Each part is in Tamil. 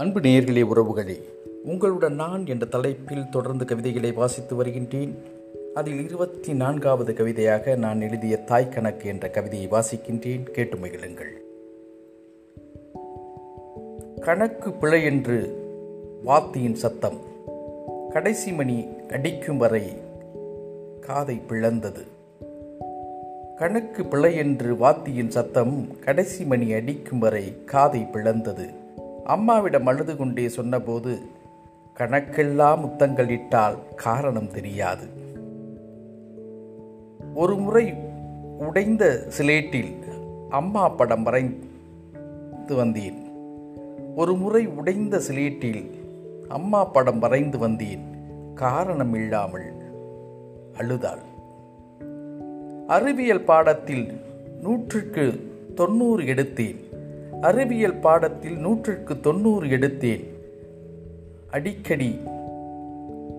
அன்பு நேயர்களே உறவுகளே உங்களுடன் நான் என்ற தலைப்பில் தொடர்ந்து கவிதைகளை வாசித்து வருகின்றேன். அதில் இருபத்தி நான்காவது கவிதையாக நான் எழுதிய தாய் கணக்கு என்ற கவிதையை வாசிக்கின்றேன். கேட்டு மகிழுங்கள். கணக்கு பிழை என்று வாத்தியின் சத்தம் கடைசி மணி அடிக்கும் வரை காதை பிளந்தது. கணக்கு பிழை என்று வாத்தியின் சத்தம் கடைசி மணி அடிக்கும் வரை காதை பிளந்தது. அம்மாவிடம் அழுது கொண்டே சொன்னபோது கணக்கெல்லாம் முத்தங்கள் இட்டால் காரணம் தெரியாது. ஒரு முறை உடைந்த சிலேட்டில் அம்மா படம் வரைந்து வந்தேன். ஒரு முறை உடைந்த சிலேட்டில் அம்மா படம் வரைந்து வந்தேன். காரணம் இல்லாமல் அழுதாள். அறிவியல் பாடத்தில் நூற்றுக்கு தொண்ணூறு எடுத்தேன். அறிவியல் பாடத்தில் நூற்றுக்கு தொண்ணூறு எடுத்தேன். அடிக்கடி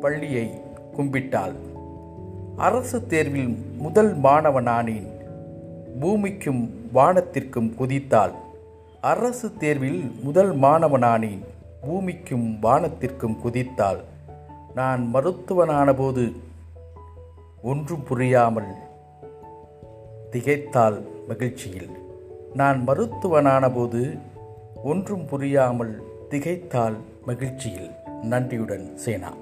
பள்ளியை கும்பிட்டாள். அரசு தேர்வில் முதல் மாணவனானேன். பூமிக்கும் வானத்திற்கும் குதித்தாள். அரசு தேர்வில் முதல் மாணவனானேன். பூமிக்கும் வானத்திற்கும் குதித்தாள். நான் மருத்துவனானபோது ஒன்றும் புரியாமல் திகைத்தாள் மகிழ்ச்சியில். நான் மருத்துவனான போது ஒன்றும் புரியாமல் திகைத்தால் மகிழ்ச்சியில். நன்றியுடன் சேனா.